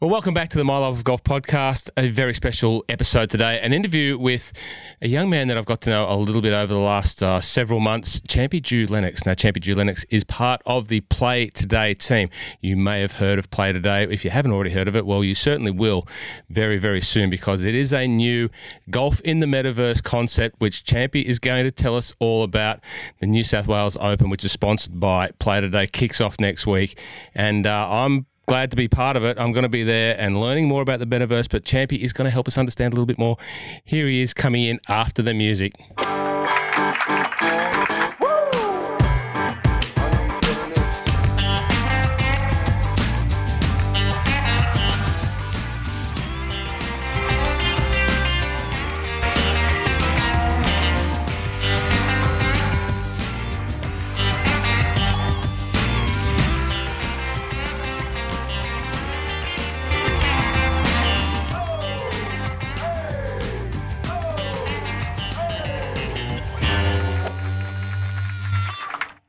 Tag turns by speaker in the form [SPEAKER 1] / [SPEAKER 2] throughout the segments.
[SPEAKER 1] Well, welcome back to the My Love of Golf podcast. A very special episode today. An interview with a young man that I've got to know a little bit over the last uh, several months, Champbe Joo-Lennox. Now, Champbe Joo-Lennox is part of the Play Today team. You may have heard of Play Today. If you haven't already heard of it, well, you certainly will very, very soon because it is a new golf in the metaverse concept, which Champbe is going to tell us all about. The New South Wales Open, which is sponsored by Play Today, kicks off next week. And uh, I'm glad to be part of it. I'm going to be there and learning more about the metaverse, but Champbe is going to help us understand a little bit more. Here he is coming in after the music.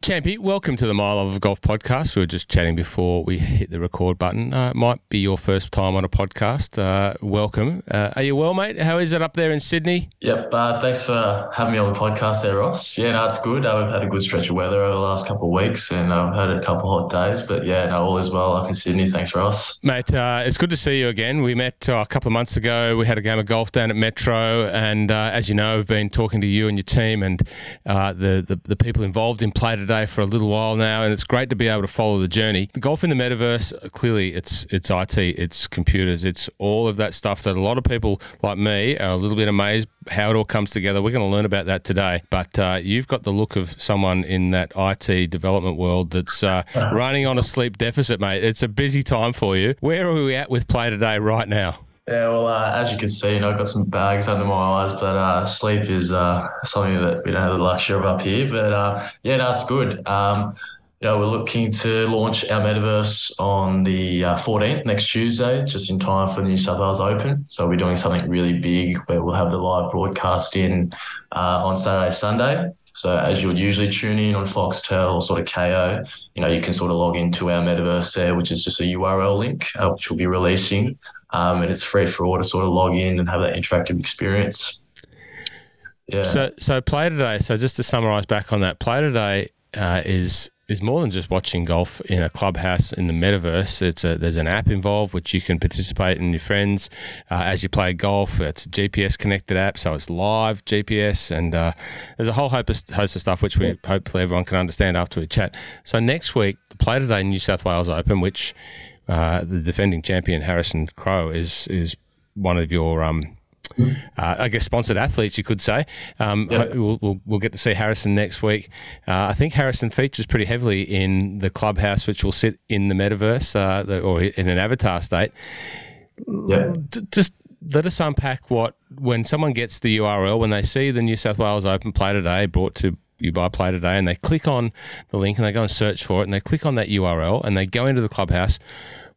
[SPEAKER 1] Champbe, welcome to the My Love of Golf podcast. We were just chatting before we hit the record button. Uh, it might be your first time on a podcast. Uh, welcome. Uh, are you well, mate? How is it up there in Sydney?
[SPEAKER 2] Yep. Uh, thanks for having me on the podcast there, Ross. Yeah, no, it's good. Uh, we've had a good stretch of weather over the last couple of weeks and I've had a couple of hot days. But yeah, no, all is well up in Sydney. Thanks, Ross.
[SPEAKER 1] Mate, uh, it's good to see you again. We met a couple of months ago. We had a game of golf down at Metro. And as you know, I've been talking to you and your team and the, the, the people involved in play today for a little while now, and it's great to be able to follow the journey. Golf in the metaverse, clearly, it's it's IT, it's computers, it's all of that stuff that a lot of people like me are a little bit amazed how it all comes together. We're going to learn about that today. But uh, you've got the look of someone in that IT development world that's uh, running on a sleep deficit, mate. It's a busy time for you. Where are we at with play today right now?
[SPEAKER 2] Yeah, well, uh, as you can see, you know, I've got some bags under my eyes, but uh, sleep is uh, something that we don't have the luxury of up here. But uh, yeah, that's good. Um, you know, we're looking to launch our metaverse on the 14th, uh, next Tuesday, just in time for the New South Wales Open. So we're doing something really big where we'll have the live broadcast in uh, on Saturday, Sunday. So as you'll usually tune in on Foxtel or sort of Kayo, you know, you can sort of log into our metaverse there, which is just a URL link, which we'll be releasing um, and it's free for all to sort of log in and have that interactive experience.
[SPEAKER 1] Yeah. So, so play today. So, just to summarize back on that, play today uh, is is more than just watching golf in a clubhouse in the metaverse. It's a, there's an app involved which you can participate in your friends uh, as you play golf. It's a GPS connected app, so it's live GPS, and uh, there's a whole host of stuff which we hopefully everyone can understand after we chat. So next week, the Play Today New South Wales Open, which uh, the defending champion Harrison Crowe is is one of your um, uh, I guess sponsored athletes, you could say. Um, yep. we'll, we'll, we'll, get to see Harrison next week. Uh, I think Harrison features pretty heavily in the clubhouse, which will sit in the metaverse uh, the, or in an avatar state.
[SPEAKER 2] Yeah.
[SPEAKER 1] just let us unpack what when someone gets the URL when they see the New South Wales Open Play today brought to you by Play today, and they click on the link and they go and search for it, and they click on that URL and they go into the clubhouse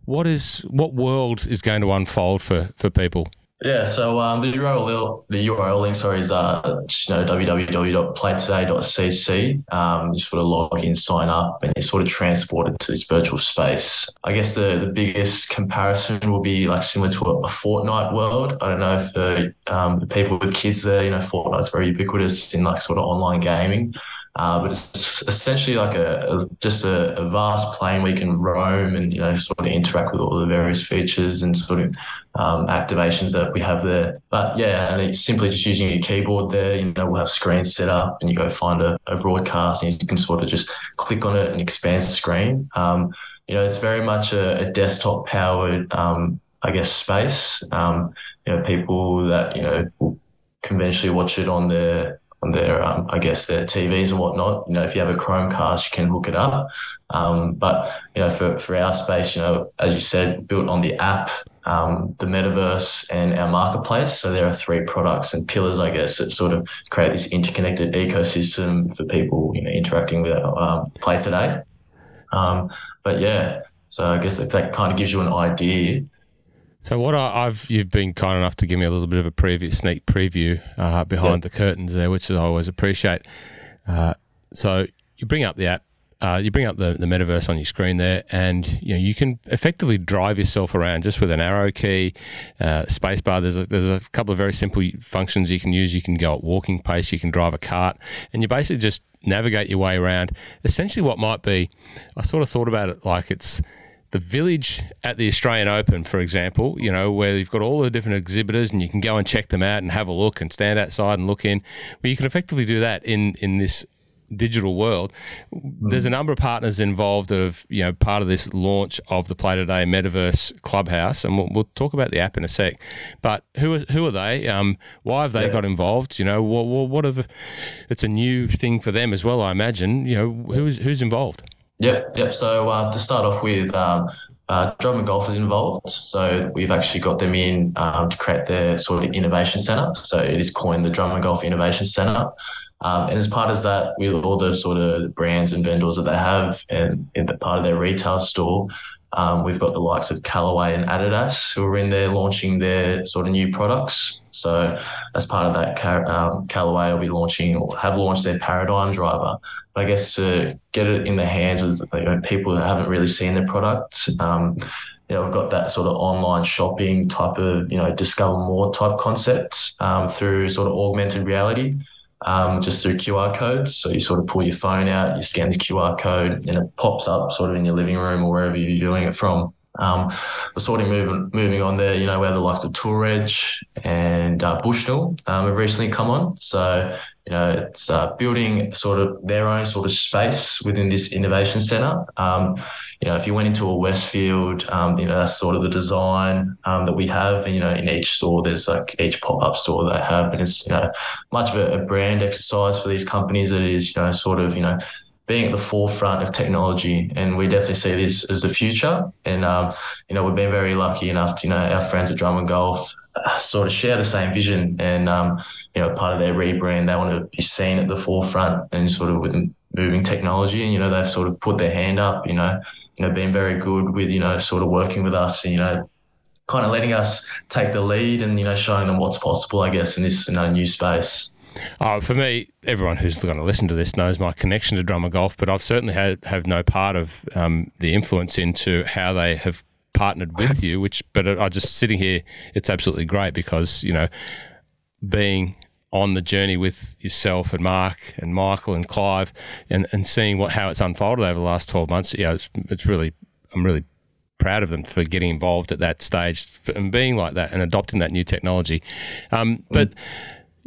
[SPEAKER 1] what is what world is going to unfold for for people?
[SPEAKER 2] Yeah, so um, the URL the URL link sorry is uh you know www.playtoday.cc. Um, you sort of log in, sign up, and you're sort of transported to this virtual space. I guess the the biggest comparison will be like similar to a, a Fortnite world. I don't know if um, the people with kids there, you know, Fortnite's very ubiquitous in like sort of online gaming. Uh, but it's essentially like a, a just a, a, vast plane where you can roam and you know sort of interact with all the various features and sort of um, activations that we have there. But yeah, and it's simply just using your keyboard there. You know, we'll have screens set up, and you go find a, a broadcast, and you can sort of just click on it and expand the screen. Um, you know, it's very much a, desktop powered, um, I guess, space. Um, you know, people that you know conventionally watch it on their on their, um, I guess, their TVs and whatnot. You know, if you have a Chromecast, you can hook it up. Um, but you know, for for our space, you know, as you said, built on the app, um, the metaverse, and our marketplace. So there are three products and pillars, I guess, that sort of create this interconnected ecosystem for people, you know, interacting with our um, play today. Um, but yeah, so I guess if that kind of gives you an idea
[SPEAKER 1] so what I, have you've been kind enough to give me a little bit of a preview, sneak preview uh, behind the curtains there, which I always appreciate. Uh, so you bring up the app. uh, you bring up the, the metaverse on your screen there, and you know you can effectively drive yourself around just with an arrow key, uh, spacebar. There's a, there's a couple of very simple functions you can use. You can go at walking pace. You can drive a cart, and you basically just navigate your way around. Essentially, what might be, I sort of thought about it like it's the village at the Australian Open, for example, you know, where you've got all the different exhibitors and you can go and check them out and have a look and stand outside and look in. Well, you can effectively do that in in this digital world. There's a mm. number of partners involved that have, you know, part of this launch of the Play Today Metaverse Clubhouse, and we'll, we'll talk about the app in a sec. But who are who are they? Um, why have they yeah. got involved? You know, what, what have? It's a new thing for them as well, I imagine. You know, who's who's involved?
[SPEAKER 2] Yep, yep. So uh, to start off with, um, uh, Drummond Golf is involved. So we've actually got them in um, to create their sort of innovation center. So it is coined the Drummond Golf Innovation Center. Um, and as part of that, with all the sort of brands and vendors that they have and in the part of their retail store, um, we've got the likes of Callaway and Adidas who are in there launching their sort of new products. So as part of that, um, Callaway will be launching or have launched their Paradigm driver. But I guess to get it in the hands of you know, people that haven't really seen the product, um, you know, we've got that sort of online shopping type of, you know, discover more type concepts um, through sort of augmented reality um, just through QR codes. So you sort of pull your phone out, you scan the QR code, and it pops up sort of in your living room or wherever you're viewing it from. Um, we're moving moving on there. You know, where the likes of Tour Edge and uh, Bushnell um, have recently come on. So you know, it's uh, building sort of their own sort of space within this innovation center. Um, you know, if you went into a Westfield, um, you know, that's sort of the design um, that we have. And, you know, in each store, there's like each pop up store that I have, and it's you know much of a, a brand exercise for these companies. That is, you know, sort of you know being at the forefront of technology, and we definitely see this as the future. And um, you know, we've been very lucky enough to you know our friends at Drummond Golf uh, sort of share the same vision, and um, you know, part of their rebrand, they want to be seen at the forefront and sort of with moving technology. And you know, they've sort of put their hand up. You know, you know, been very good with you know, sort of working with us, and you know. Kind of letting us take the lead and you know showing them what's possible, I guess, in this you know, new space.
[SPEAKER 1] Oh, for me, everyone who's going to listen to this knows my connection to Drummond Golf, but I've certainly had have no part of um, the influence into how they have partnered with you. Which, but I just sitting here, it's absolutely great because you know, being on the journey with yourself and Mark and Michael and Clive, and, and seeing what how it's unfolded over the last twelve months. Yeah, it's it's really I'm really proud of them for getting involved at that stage and being like that and adopting that new technology. Um, but mm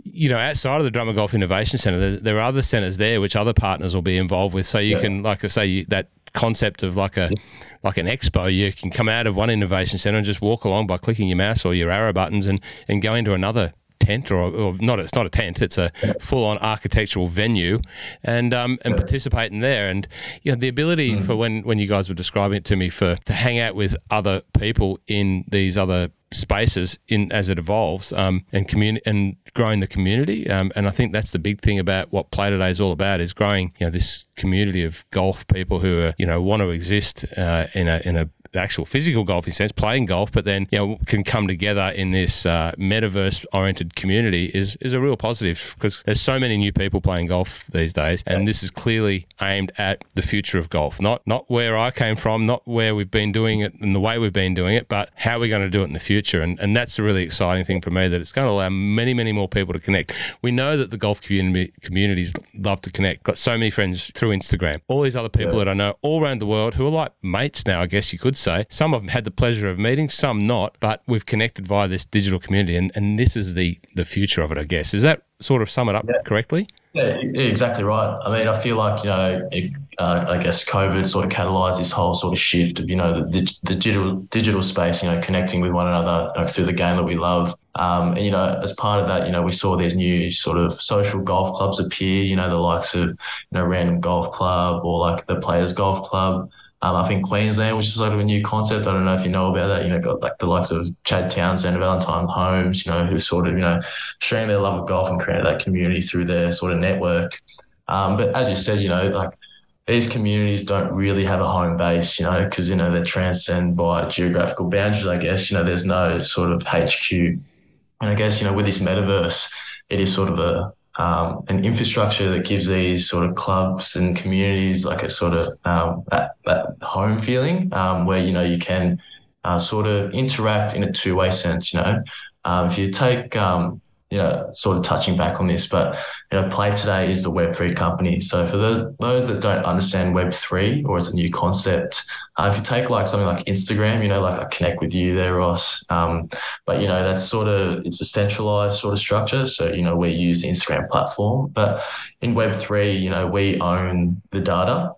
[SPEAKER 1] you know, outside of the Drummond Golf Innovation Centre, there, there, are other centres there which other partners will be involved with. So you yeah. can, like I say, that concept of like a like an expo, you can come out of one innovation centre and just walk along by clicking your mouse or your arrow buttons and, and go into another tent or, or not it's not a tent it's a full on architectural venue and um, and participate in there and you know the ability mm. for when when you guys were describing it to me for to hang out with other people in these other spaces in as it evolves um, and community and growing the community um, and I think that's the big thing about what Play Today is all about is growing you know this community of golf people who are you know want to exist uh, in a in a actual physical golfing sense, playing golf, but then you know can come together in this uh, metaverse oriented community is is a real positive because there's so many new people playing golf these days, and this is clearly aimed at the future of golf, not not where I came from, not where we've been doing it and the way we've been doing it, but how we're going to do it in the future, and and that's a really exciting thing for me that it's going to allow many many more people to connect. We know that the golf community communities love to connect. Got so many friends through Instagram, all these other people yeah. that I know all around the world who are like mates now, I guess you could say. Some of them had the pleasure of meeting, some not, but we've connected via this digital community, and, and this is the the future of it, I guess. Is that sort of sum it up yeah. correctly?
[SPEAKER 2] Yeah, exactly right. I mean, I feel like you know, it, uh, I guess COVID sort of catalyzed this whole sort of shift of you know the, the, the digital digital space, you know, connecting with one another you know, through the game that we love. Um, and you know, as part of that, you know, we saw these new sort of social golf clubs appear. You know, the likes of you know Random Golf Club or like the Players Golf Club um, up in Queensland, which is sort of a new concept. I don't know if you know about that. You know, got like the likes of Chad Townsend, Valentine Holmes, you know, who sort of, you know, sharing their love of golf and created that community through their sort of network. Um, but as you said, you know, like these communities don't really have a home base, you know, because, you know, they're transcended by geographical boundaries, I guess. You know, there's no sort of HQ. And I guess, you know, with this metaverse, it is sort of a um, an infrastructure that gives these sort of clubs and communities like a sort of um, that, that home feeling um, where you know you can uh, sort of interact in a two way sense. You know, um, if you take um, you know, sort of touching back on this, but you know, Play Today is the Web3 company. So for those those that don't understand Web3 or it's a new concept, uh, if you take like something like Instagram, you know, like I connect with you there, Ross. Um, but you know, that's sort of it's a centralized sort of structure. So you know, we use the Instagram platform, but in Web3, you know, we own the data.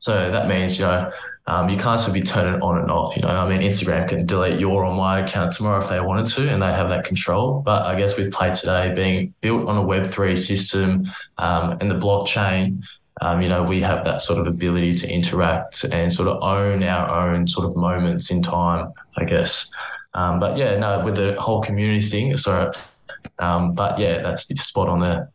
[SPEAKER 2] So that means you know um, you can't sort of be turning on and off. You know, I mean, Instagram can delete your or my account tomorrow if they wanted to, and they have that control. But I guess with Play Today being built on a Web three system um, and the blockchain, um, you know, we have that sort of ability to interact and sort of own our own sort of moments in time, I guess. Um, but yeah, no, with the whole community thing, so. Um, but yeah, that's the spot on there.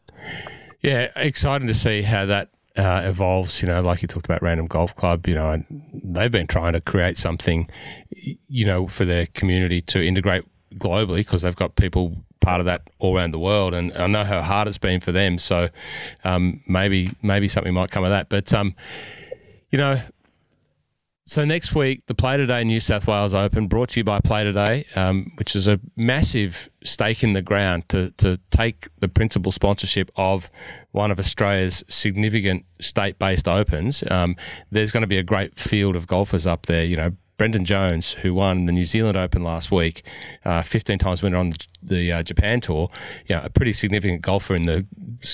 [SPEAKER 1] Yeah, exciting to see how that uh, evolves, you know, like you talked about Random Golf Club, you know, and they've been trying to create something, you know, for their community to integrate globally because they've got people part of that all around the world, and I know how hard it's been for them. So um, maybe maybe something might come of that. But um, you know, so next week, the Play Today New South Wales Open, brought to you by Play Today, um, which is a massive stake in the ground to to take the principal sponsorship of one of Australia's significant state-based opens. Um, there's going to be a great field of golfers up there. You know, Brendan Jones, who won the New Zealand Open last week, uh, 15 times winner on the, the uh, Japan Tour, you know, a pretty significant golfer in the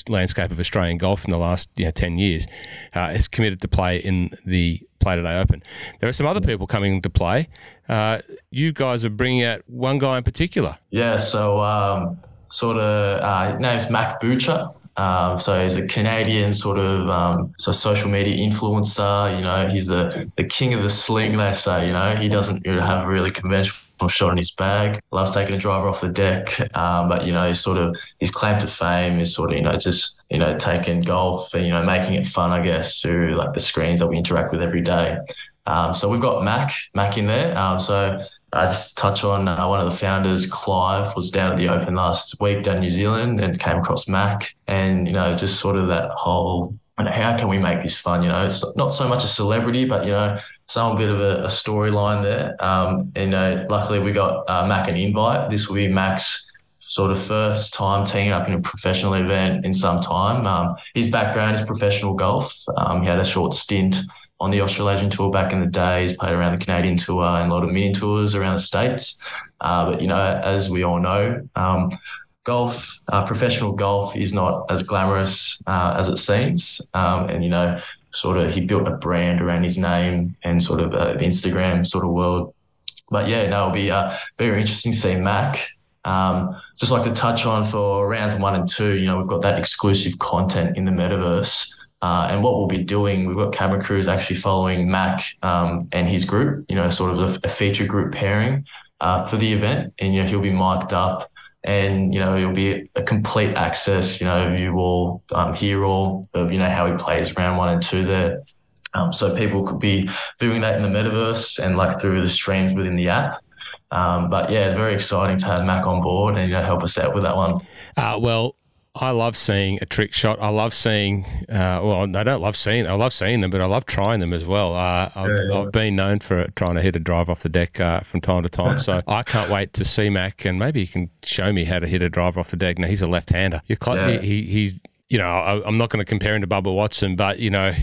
[SPEAKER 1] landscape of Australian golf in the last you know, 10 years, uh, is committed to play in the Play Today Open. There are some other people coming to play. Uh, you guys are bringing out one guy in particular.
[SPEAKER 2] Yeah, so um, sort of, uh, his name's Mac Boucher. Um, so he's a Canadian sort of um, so social media influencer. You know, he's the the king of the sling. They say. You know, he doesn't have a really conventional shot in his bag. Loves taking a driver off the deck. Um, but you know, he's sort of his claim to fame is sort of you know just you know taking golf and you know making it fun. I guess through like the screens that we interact with every day. Um, so we've got Mac Mac in there. Um, so I just touch on uh, one of the founders, Clive, was down at the Open last week down in New Zealand and came across Mac, and you know just sort of that whole. And how can we make this fun? You know, it's not so much a celebrity, but you know, some bit of a, a storyline there. Um, and uh, luckily we got uh, Mac an invite. This will be Mac's sort of first time teaming up in a professional event in some time. Um, his background is professional golf. Um, he had a short stint on the Australasian tour back in the days, played around the Canadian tour and a lot of mini tours around the states. Uh, but you know, as we all know, um, golf, uh, professional golf, is not as glamorous uh, as it seems. Um, and you know, sort of, he built a brand around his name and sort of uh, the Instagram sort of world. But yeah, no, it'll be uh, very interesting to see Mac. Um, just like to touch on for rounds one and two, you know, we've got that exclusive content in the metaverse. Uh, and what we'll be doing, we've got camera crews actually following Mac um, and his group, you know, sort of a, a feature group pairing uh, for the event. And, you know, he'll be mic'd up and, you know, it'll be a complete access, you know, view all, um, hear all of, you know, how he plays round one and two there. Um, so people could be viewing that in the metaverse and like through the streams within the app. Um, but yeah, very exciting to have Mac on board and you know help us out with that one.
[SPEAKER 1] Uh, well, I love seeing a trick shot. I love seeing. Uh, well, I don't love seeing. I love seeing them, but I love trying them as well. Uh, I've, yeah, yeah. I've, been known for trying to hit a drive off the deck uh, from time to time. So I can't wait to see Mac, and maybe he can show me how to hit a drive off the deck. Now he's a left-hander. Cl- yeah. he, he, he you know, I, am not going to compare him to Bubba Watson, but you know,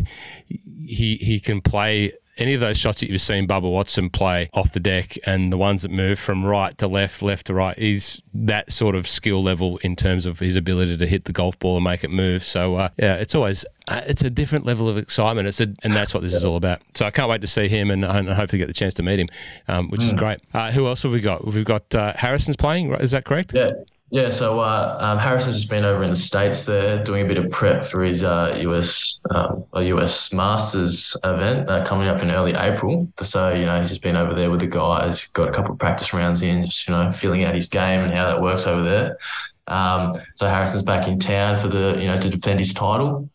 [SPEAKER 1] he he can play any of those shots that you've seen Bubba Watson play off the deck and the ones that move from right to left, left to right, is that sort of skill level in terms of his ability to hit the golf ball and make it move. So uh, yeah, it's always uh, it's a different level of excitement. It's a, and that's what this is all about. So I can't wait to see him and, and hopefully get the chance to meet him, um, which mm. is great. Uh, who else have we got? We've got uh, Harrison's playing. Is that correct?
[SPEAKER 2] Yeah. Yeah, so uh, um, Harrison's just been over in the states there doing a bit of prep for his uh, US um, US Masters event uh, coming up in early April. So you know he's just been over there with the guys, got a couple of practice rounds in, just you know feeling out his game and how that works over there. Um, so Harrison's back in town for the you know to defend his title.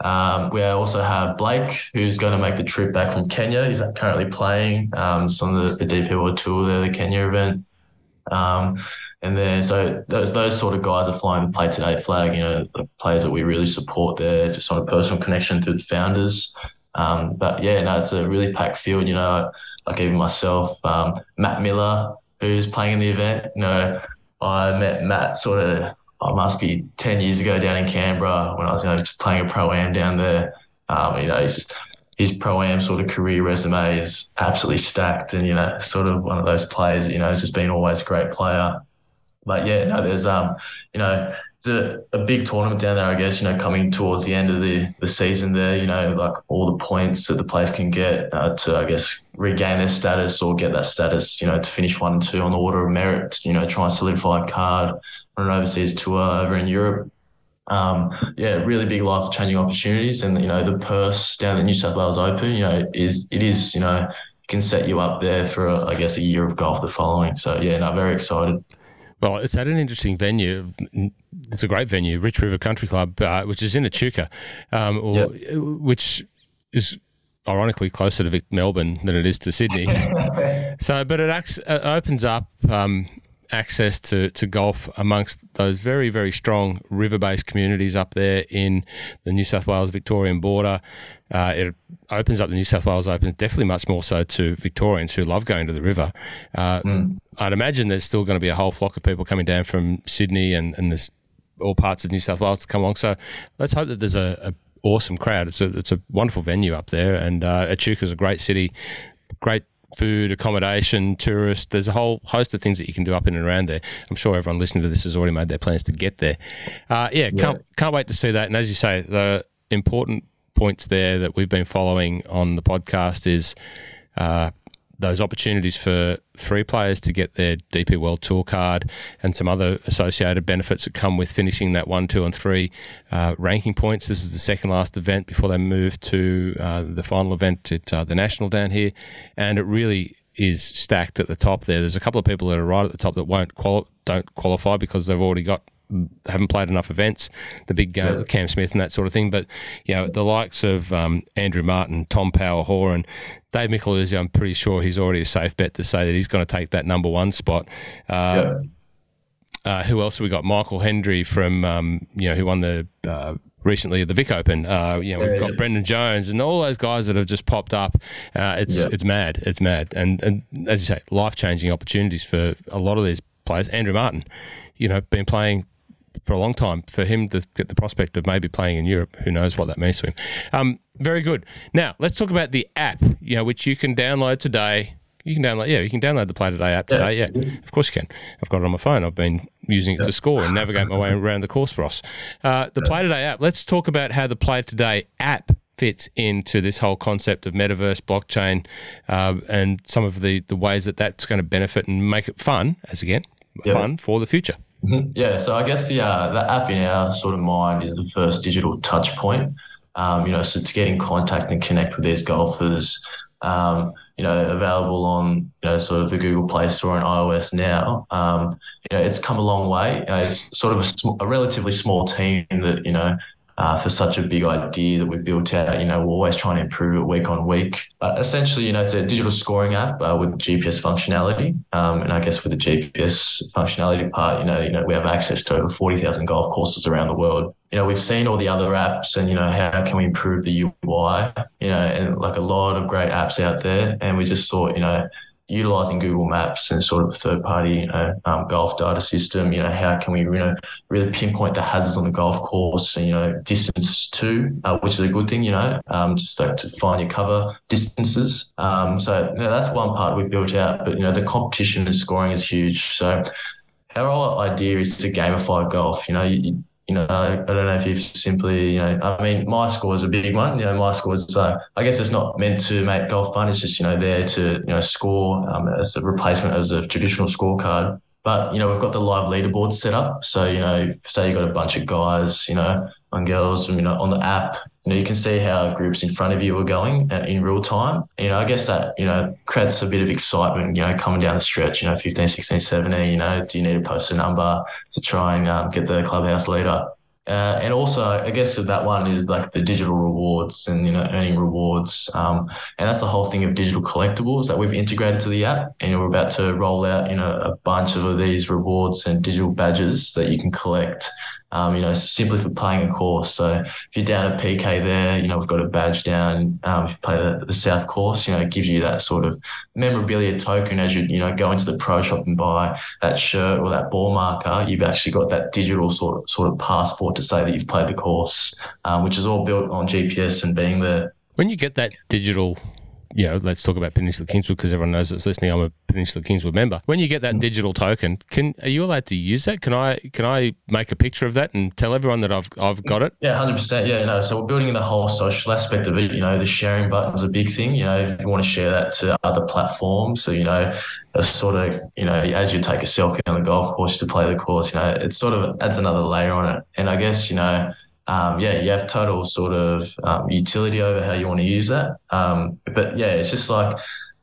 [SPEAKER 2] Um, we also have Blake, who's going to make the trip back from Kenya. He's currently playing um, some of the, the DP World Tour there, the Kenya event. Um, And then, so those, those sort of guys are flying the play today flag, you know, the players that we really support there, just on a personal connection through the founders. Um, but yeah, no, it's a really packed field, you know, like even myself, um, Matt Miller, who's playing in the event, you know, I met Matt sort of, I must be 10 years ago down in Canberra when I was, you know, playing a pro am down there. Um, you know, his pro am sort of career resume is absolutely stacked and, you know, sort of one of those players, you know, has just been always a great player. But yeah, no, there's, um, you know, it's a, a big tournament down there, I guess, you know, coming towards the end of the, the season there, you know, like all the points that the players can get uh, to, I guess, regain their status or get that status, you know, to finish one and two on the order of merit, you know, try and solidify a card on an overseas tour over in Europe um, yeah, really big life changing opportunities. And, you know, the purse down at New South Wales Open, you know, is, it is, you know, can set you up there for, a, I guess, a year of golf the following. So, yeah, no, very excited.
[SPEAKER 1] Well, it's at an interesting venue. It's a great venue, Rich River Country Club, uh, which is in Echuca, um, or, yep. which is ironically closer to Melbourne than it is to Sydney. so, but it, acts, it opens up um, access to, to golf amongst those very, very strong river based communities up there in the New South Wales Victorian border. Uh, it opens up the New South Wales Open, definitely much more so to Victorians who love going to the river. Uh, mm. I'd imagine there's still going to be a whole flock of people coming down from Sydney and, and there's all parts of New South Wales to come along. So let's hope that there's a, a awesome crowd. It's a, it's a wonderful venue up there, and uh, Echuca's a great city, great food, accommodation, tourists. There's a whole host of things that you can do up in and around there. I'm sure everyone listening to this has already made their plans to get there. Uh, yeah, yeah, can't can't wait to see that. And as you say, the important points there that we've been following on the podcast is uh, those opportunities for three players to get their DP World Tour card and some other associated benefits that come with finishing that one, two, and three uh, ranking points. This is the second last event before they move to uh, the final event at uh, the National down here, and it really is stacked at the top there. There's a couple of people that are right at the top that won't quali- don't qualify because they've already got haven't played enough events, the big uh, yeah. Cam Smith and that sort of thing. But you know, the likes of um, Andrew Martin, Tom Power Horan, Dave Micheluzzi, I'm pretty sure he's already a safe bet to say that he's going to take that number one spot. Uh, yeah. Uh, who else have we got? Michael Hendry from um, you know who won the uh, recently the Vic Open. Uh, you know we've got yeah. Brendan Jones and all those guys that have just popped up. Uh, it's yeah. it's mad, it's mad, and and as you say, life changing opportunities for a lot of these players. Andrew Martin, you know, been playing for a long time. For him to get the prospect of maybe playing in Europe, who knows what that means to him. Um, very good. Now let's talk about the app. You know, which you can download today. You can download, yeah, you can download the Play Today app today. Yeah, yeah. of course you can. I've got it on my phone. I've been using it to score and navigate my way around the course for us. Uh, the Play Today app. Let's talk about how the Play Today app fits into this whole concept of metaverse, blockchain, uh, and some of the the ways that that's going to benefit and make it fun, as again, fun for the future.
[SPEAKER 2] Mm-hmm. Yeah, so I guess the uh, the app in our sort of mind is the first digital touch point. Um, you know, so to get in contact and connect with these golfers, um, you know, available on you know sort of the Google Play Store and iOS now. Um, you know, it's come a long way. Uh, it's sort of a, sm- a relatively small team that you know uh, for such a big idea that we built out. You know, we're always trying to improve it week on week. But essentially, you know, it's a digital scoring app uh, with GPS functionality. Um, and I guess with the GPS functionality part, you know, you know, we have access to over forty thousand golf courses around the world. You know, we've seen all the other apps, and you know, how can we improve the UI? You know, and like a lot of great apps out there, and we just thought, you know utilizing Google Maps and sort of third party you know, um, golf data system, you know, how can we, you know, really pinpoint the hazards on the golf course and, you know, distance to, uh, which is a good thing, you know, um, just like to find your cover distances. Um, so you know, that's one part we built out, but, you know, the competition and scoring is huge. So our idea is to gamify golf, you know, you, you know, I don't know if you've simply, you know, I mean, my score is a big one. You know, my score is, uh, I guess it's not meant to make golf fun. It's just, you know, there to, you know, score um, as a replacement as a traditional scorecard. But, you know, we've got the live leaderboard set up. So, you know, say you've got a bunch of guys, you know, and girls, you know, on the app, you know, you can see how groups in front of you are going in real time. You know, I guess that, you know, creates a bit of excitement, you know, coming down the stretch, you know, 15, 16, 17, you know, do you need to post a number to try and um, get the clubhouse leader? Uh, and also, I guess that one is like the digital rewards and you know earning rewards, um, and that's the whole thing of digital collectibles that we've integrated to the app. And we're about to roll out you know a bunch of these rewards and digital badges that you can collect um, you know, simply for playing a course. So if you're down at PK there, you know, we've got a badge down. Um, if you play the, the South course, you know, it gives you that sort of memorabilia token as you, you know, go into the pro shop and buy that shirt or that ball marker. You've actually got that digital sort of, sort of passport to say that you've played the course, um, which is all built on GPS and being there.
[SPEAKER 1] When you get that digital you know, let's talk about Peninsula Kingswood because everyone knows that's listening. I'm a Peninsula Kingswood member. When you get that digital token, can are you allowed to use that? Can I can I make a picture of that and tell everyone that I've I've got it?
[SPEAKER 2] Yeah, hundred percent. Yeah, no. So we're building in the whole social aspect of it. You know, the sharing button is a big thing. You know, if you want to share that to other platforms, so you know, sort of you know, as you take a selfie on the golf course to play the course, you know, it sort of adds another layer on it. And I guess you know um, yeah, you have total sort of um, utility over how you want to use that. Um, but yeah, it's just like,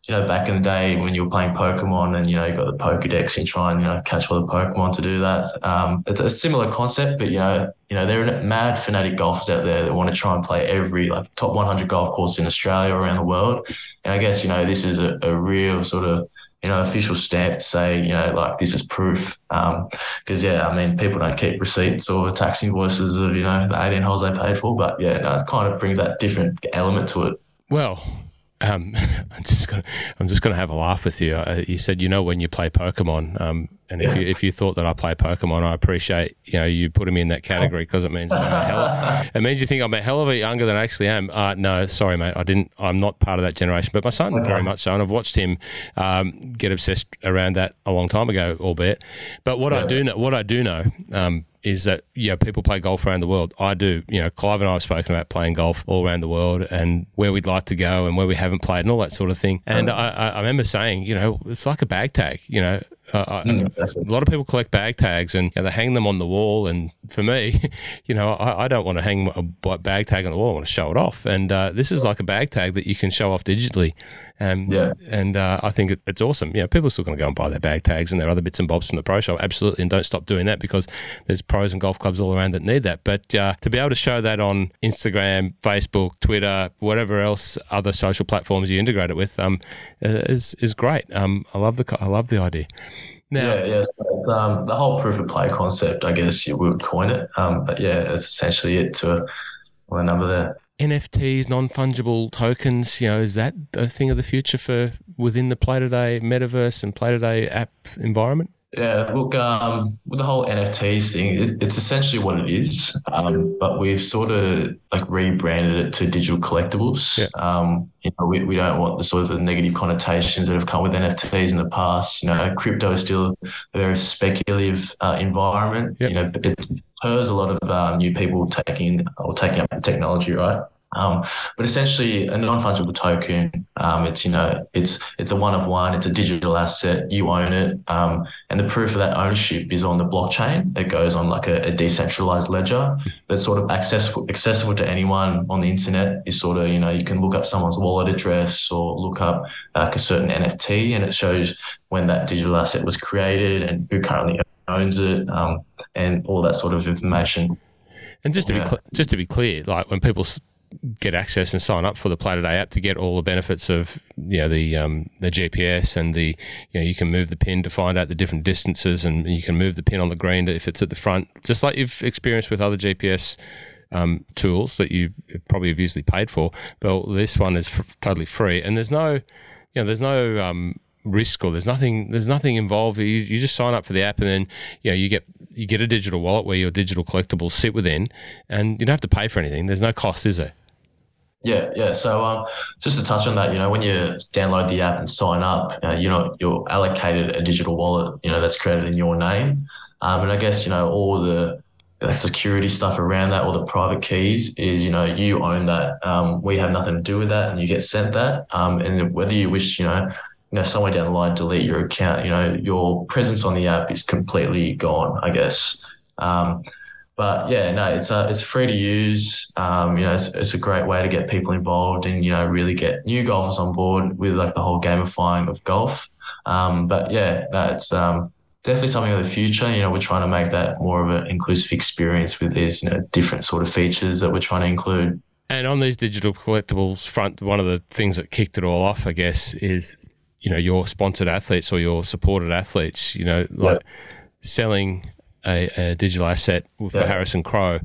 [SPEAKER 2] you know, back in the day when you were playing Pokemon and, you know, you got the Pokedex and try and, you know, catch all the Pokemon to do that. Um, it's a similar concept, but, you know, you know, there are mad fanatic golfers out there that want to try and play every like top 100 golf course in Australia or around the world. And I guess, you know, this is a, a real sort of, you know, official stamp to say, you know, like this is proof. Because, um, yeah, I mean, people don't keep receipts or tax invoices of, you know, the 18 holes they paid for. But, yeah, no, it kind of brings that different element to it.
[SPEAKER 1] Well, um, I'm just gonna I'm just gonna have a laugh with you. Uh, you said you know when you play Pokemon, um, and if yeah. you if you thought that I play Pokemon, I appreciate you know you putting me in that category because it means I'm a hell of, it means you think I'm a hell of a younger than I actually am. Uh, no, sorry, mate, I didn't. I'm not part of that generation, but my son okay. very much so, and I've watched him um, get obsessed around that a long time ago, albeit. But what yeah. I do know, what I do know. Is that yeah, people play golf around the world. I do. You know, Clive and I have spoken about playing golf all around the world and where we'd like to go and where we haven't played and all that sort of thing. And I, I remember saying, you know, it's like a bag tag. You know, uh, mm, a lot of people collect bag tags and you know, they hang them on the wall. And for me, you know, I, I, don't want to hang a bag tag on the wall. I want to show it off. And uh, this is like a bag tag that you can show off digitally. Um, yeah. And uh, I think it, it's awesome. Yeah, people are still going to go and buy their bag tags and their other bits and bobs from the pro shop. Absolutely. And don't stop doing that because there's pros and golf clubs all around that need that. But uh, to be able to show that on Instagram, Facebook, Twitter, whatever else other social platforms you integrate it with um, is, is great. Um, I love the I love the idea.
[SPEAKER 2] Now, yeah, yeah, so it's um, the whole proof of play concept. I guess you would coin it, um, but yeah, that's essentially it to a number there.
[SPEAKER 1] NFTs, non fungible tokens, you know, is that a thing of the future for within the Play Today metaverse and Play Today app environment?
[SPEAKER 2] Yeah, look, um, with the whole NFTs thing, it, it's essentially what it is, um, but we've sort of like rebranded it to digital collectibles. Yeah. Um, you know, we, we don't want the sort of the negative connotations that have come with NFTs in the past. You know, crypto is still a very speculative uh, environment. Yep. You know, it spurs a lot of uh, new people taking or taking up the technology, right? Um, but essentially, a non-fungible token, um, it's you know, it's it's a one of one. It's a digital asset. You own it, um, and the proof of that ownership is on the blockchain. It goes on like a, a, decentralized ledger that's sort of accessible accessible to anyone on the internet. Is sort of you know, you can look up someone's wallet address or look up like a certain NFT, and it shows when that digital asset was created and who currently owns it, um, and all that sort of information.
[SPEAKER 1] And just to yeah. be cl- just to be clear, like when people get access and sign up for the Play Today app to get all the benefits of you know the um, the GPS and the you know you can move the pin to find out the different distances and you can move the pin on the green if it's at the front, just like you've experienced with other GPS um, tools that you probably have usually paid for. But this one is f- totally free, and there's no you know there's no um, risk or there's nothing there's nothing involved. You, you just sign up for the app and then you know you get you get a digital wallet where your digital collectibles sit within, and you don't have to pay for anything. There's no cost, is there?
[SPEAKER 2] Yeah, yeah. So um, just to touch on that, you know, when you download the app and sign up, you know, you're allocated a digital wallet, you know, that's created in your name. Um, and I guess, you know, all the security stuff around that, all the private keys is, you know, you own that. Um, we have nothing to do with that and you get sent that. Um, and whether you wish, you know, you know, somewhere down the line, delete your account, you know, your presence on the app is completely gone, I guess. Um, but yeah, no, it's uh, it's free to use. Um, you know, it's, it's a great way to get people involved and you know really get new golfers on board with like the whole gamifying of golf. Um, but yeah, no, it's um, definitely something of the future. You know, we're trying to make that more of an inclusive experience with these, you know, different sort of features that we're trying to include.
[SPEAKER 1] And on these digital collectibles front, one of the things that kicked it all off, I guess, is you know your sponsored athletes or your supported athletes. You know, like yep. selling a, a, digital asset for yep. Harrison Crowe,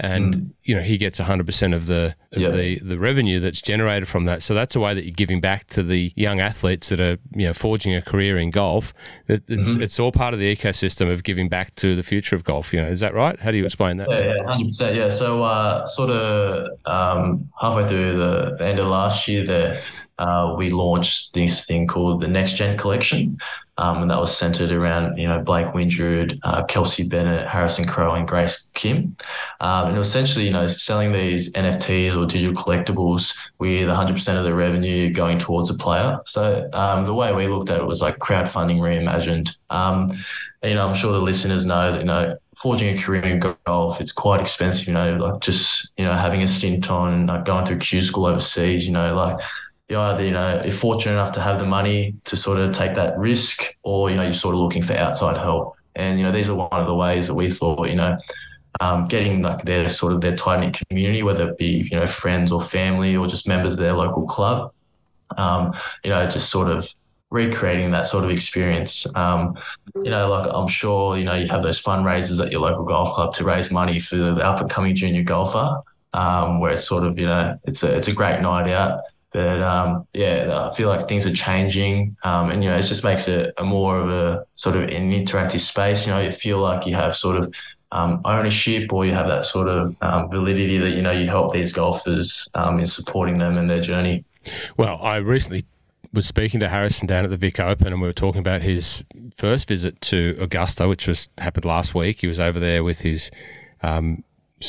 [SPEAKER 1] and mm. you know he gets 100% of the of yep. the the revenue that's generated from that. So that's a way that you're giving back to the young athletes that are you know forging a career in golf. It's, mm-hmm. it's all part of the ecosystem of giving back to the future of golf. You know, is that right? How do you explain that?
[SPEAKER 2] Yeah, yeah, hundred percent. Yeah. So uh, sort of um, halfway through the, the, end of last year, there uh, we launched this thing called the Next Gen Collection. Um, and that was centered around, you know, Blake Windred, uh, Kelsey Bennett, Harrison Crowe, and Grace Kim. Um, and essentially, you know, selling these NFTs or digital collectibles with 100% of the revenue going towards a player. So um, the way we looked at it was like crowdfunding reimagined. Um, you know, I'm sure the listeners know that, you know, forging a career in golf, it's quite expensive, you know, like just, you know, having a stint on, like going a Q school overseas, you know, like you either, you know, you're fortunate enough to have the money to sort of take that risk, or, you know, you're sort of looking for outside help. And, you know, these are one of the ways that we thought, you know, um, getting like their sort of their tight knit community, whether it be, you know, friends or family or just members of their local club, um, you know, just sort of recreating that sort of experience. Um, you know, like I'm sure, you know, you have those fundraisers at your local golf club to raise money for the up and coming junior golfer, um, where it's sort of, you know, it's a, it's a great night out. But um, yeah, I feel like things are changing, um, and you know, it just makes it a more of a sort of an interactive space. You know, you feel like you have sort of um, ownership, or you have that sort of um, validity that you know you help these golfers um, in supporting them in their journey.
[SPEAKER 1] Well, I recently was speaking to Harrison down at the Vic Open, and we were talking about his first visit to Augusta, which was happened last week. He was over there with his um,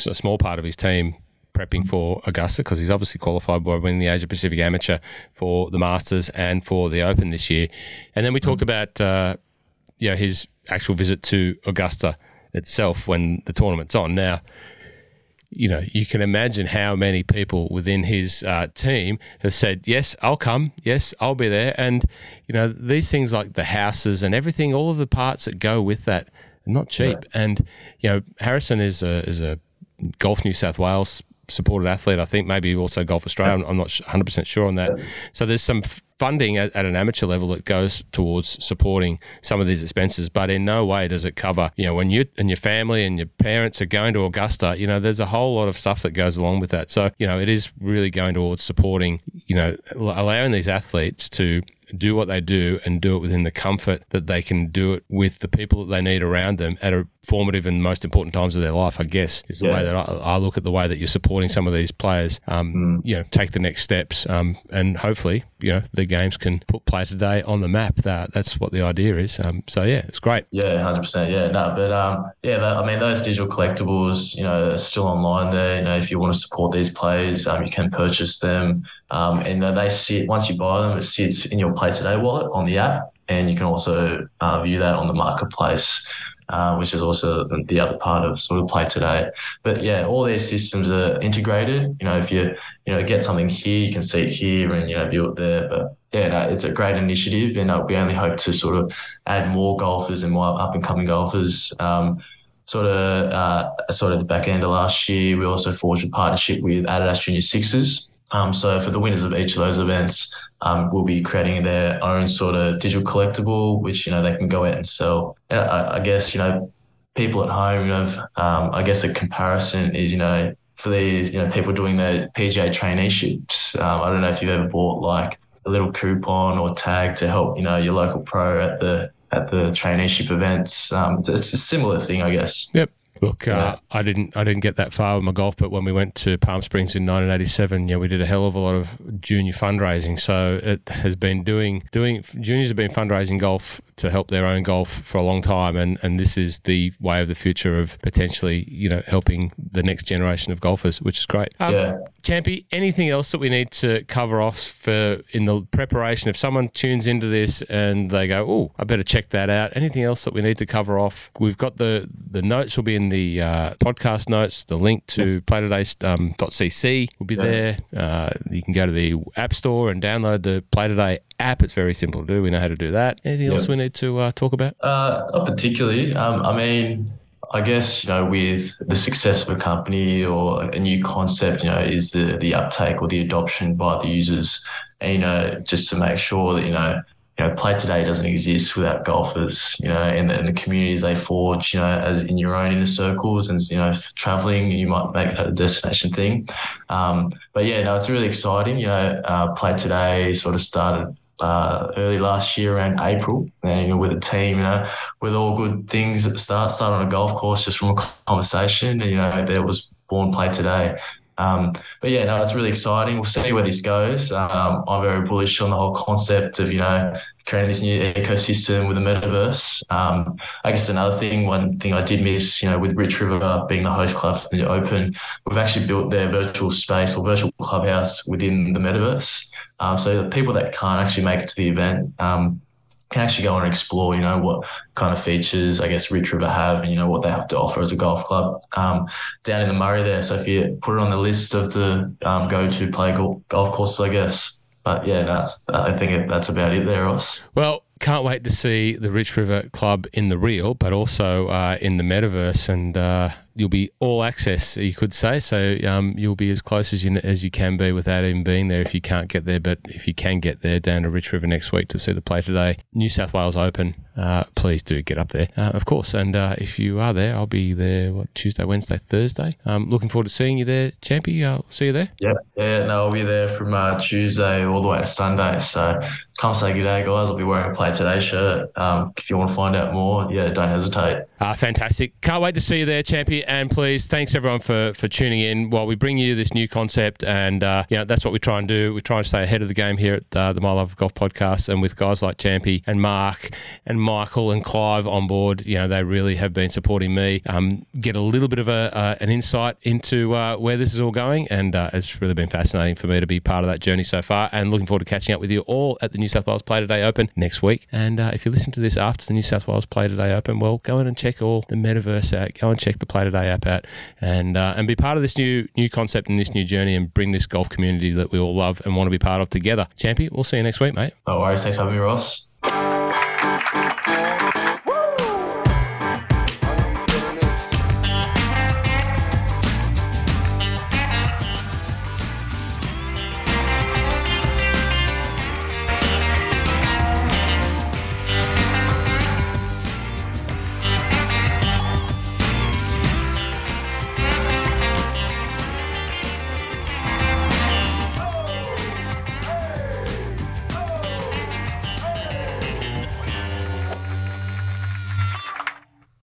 [SPEAKER 1] a small part of his team prepping for Augusta because he's obviously qualified by winning the Asia Pacific Amateur for the Masters and for the Open this year. And then we talked about uh, you know his actual visit to Augusta itself when the tournament's on. Now, you know, you can imagine how many people within his uh, team have said, "Yes, I'll come. Yes, I'll be there." And you know, these things like the houses and everything, all of the parts that go with that, are not cheap. And you know, Harrison is a is a Golf New South Wales supported athlete. I think maybe also Golf Australia. I'm not 100% sure on that. So there's some funding at, at, an amateur level that goes towards supporting some of these expenses, but in no way does it cover, you know, when you and your family and your parents are going to Augusta, you know, there's a whole lot of stuff that goes along with that. So, you know, it is really going towards supporting, you know, allowing these athletes to do what they do and do it within the comfort that they can do it with the people that they need around them at a formative and most important times of their life, I guess, is the yeah. way that I, I, look at the way that you're supporting some of these players, um, mm. you know, take the next steps. Um, and hopefully, you know, the games can put play today on the map. That That's what the idea is. Um, so, yeah, it's great.
[SPEAKER 2] Yeah, 100%. Yeah, no, but um, yeah, I mean, those digital collectibles, you know, are still online there. You know, if you want to support these players, um, you can purchase them. Um, and they sit, once you buy them, it sits in your Play Today wallet on the app. And you can also uh, view that on the marketplace uh, which is also the other part of sort of play today. But yeah, all these systems are integrated. You know, if you you know get something here, you can see it here, and you know view it there. But yeah, no, it's a great initiative, and uh, we only hope to sort of add more golfers and more up and coming golfers. Um, sort of uh, sort of the back end of last year, we also forged a partnership with Adidas Junior Sixes. Um, so for the winners of each of those events, um, will be creating their own sort of digital collectible, which you know they can go out and sell. And I, I guess you know people at home, you know, um, I guess a comparison is you know for these you know people doing their PGA traineeships. Um, I don't know if you've ever bought like a little coupon or tag to help you know your local pro at the at the traineeship events. Um, it's a similar thing, I guess.
[SPEAKER 1] Yep. Look, uh, yeah. uh, I didn't I didn't get that far with my golf, but when we went to Palm Springs in 1987, yeah, we did a hell of a lot of junior fundraising. So it has been doing doing juniors have been fundraising golf to help their own golf for a long time, and and this is the way of the future of potentially you know helping the next generation of golfers, which is great. Um, yeah. Champbe, anything else that we need to cover off for in the preparation? If someone tunes into this and they go, "Oh, I better check that out," anything else that we need to cover off? We've got the the notes will be in the uh, podcast notes the link to playtoday.cc um, will be there. Uh, you can go to the App Store and download the Play Today app. It's very simple to do. We know how to do that. Anything yep. else we need to uh, talk about?
[SPEAKER 2] Uh, not particularly. Um, I mean, I guess you know, with the success of a company or a new concept, you know, is the the uptake or the adoption by the users, and you know, just to make sure that you know you know, play today doesn't exist without golfers, you know, and and the communities they forge, you know, as in your own inner circles and, you know, traveling, you might make that a destination thing. Um, but yeah, no, it's really exciting. You know, uh, play today sort of started uh, early last year around April, and you know, with a team, you know, with all good things at the start, started on a golf course just from a conversation, and, you know, there was born play today. Um, but yeah, no, it's really exciting. We'll see where this goes. Um, I'm very bullish on the whole concept of, you know, creating this new ecosystem with the metaverse. Um, I guess another thing, one thing I did miss, you know, with Rich River being the host club for the Open, we've actually built their virtual space or virtual clubhouse within the metaverse. Um, so the people that can't actually make it to the event, um, can actually go and explore, you know, what kind of features I guess Rich River have and, you know, what they have to offer as a golf club um, down in the Murray there. So if you put it on the list of the um, go to play golf courses, I guess. But yeah, that's I think that's about it there, Ross.
[SPEAKER 1] Well, can't wait to see the Rich River Club in the real, but also uh, in the metaverse, and uh, you'll be all access, you could say. So um, you'll be as close as you as you can be without even being there if you can't get there. But if you can get there, down to Rich River next week to see the play today, New South Wales Open. Uh, please do get up there, uh, of course. And uh, if you are there, I'll be there. What Tuesday, Wednesday, Thursday. Um, looking forward to seeing you there, Champbe. I'll see you there.
[SPEAKER 2] Yeah, yeah. No, I'll be there from uh, Tuesday all the way to Sunday. So come say good day, guys. I'll be wearing a Play Today shirt. Um, if you want to find out more, yeah, don't hesitate.
[SPEAKER 1] Uh, fantastic. Can't wait to see you there, Champbe. And please, thanks everyone for, for tuning in while we bring you this new concept. And, uh, know, that's what we try and do. We try and stay ahead of the game here at uh, the My Love of Golf podcast. And with guys like Champbe and Mark and Michael and Clive on board, you know, they really have been supporting me. Um, get a little bit of a, an insight into uh, where this is all going. And uh, it's really been fascinating for me to be part of that journey so far. And looking forward to catching up with you all at the New South Wales Play Today Open next week. And uh, if you listen to this after the New South Wales Play Today Open, well, go in and check all the metaverse out. Go and check the Play Today app out, and uh, and be part of this new new concept and this new journey, and bring this golf community that we all love and want to be part of together. Champbe, we'll see you next week, mate.
[SPEAKER 2] No worries. Thanks for having me, Ross.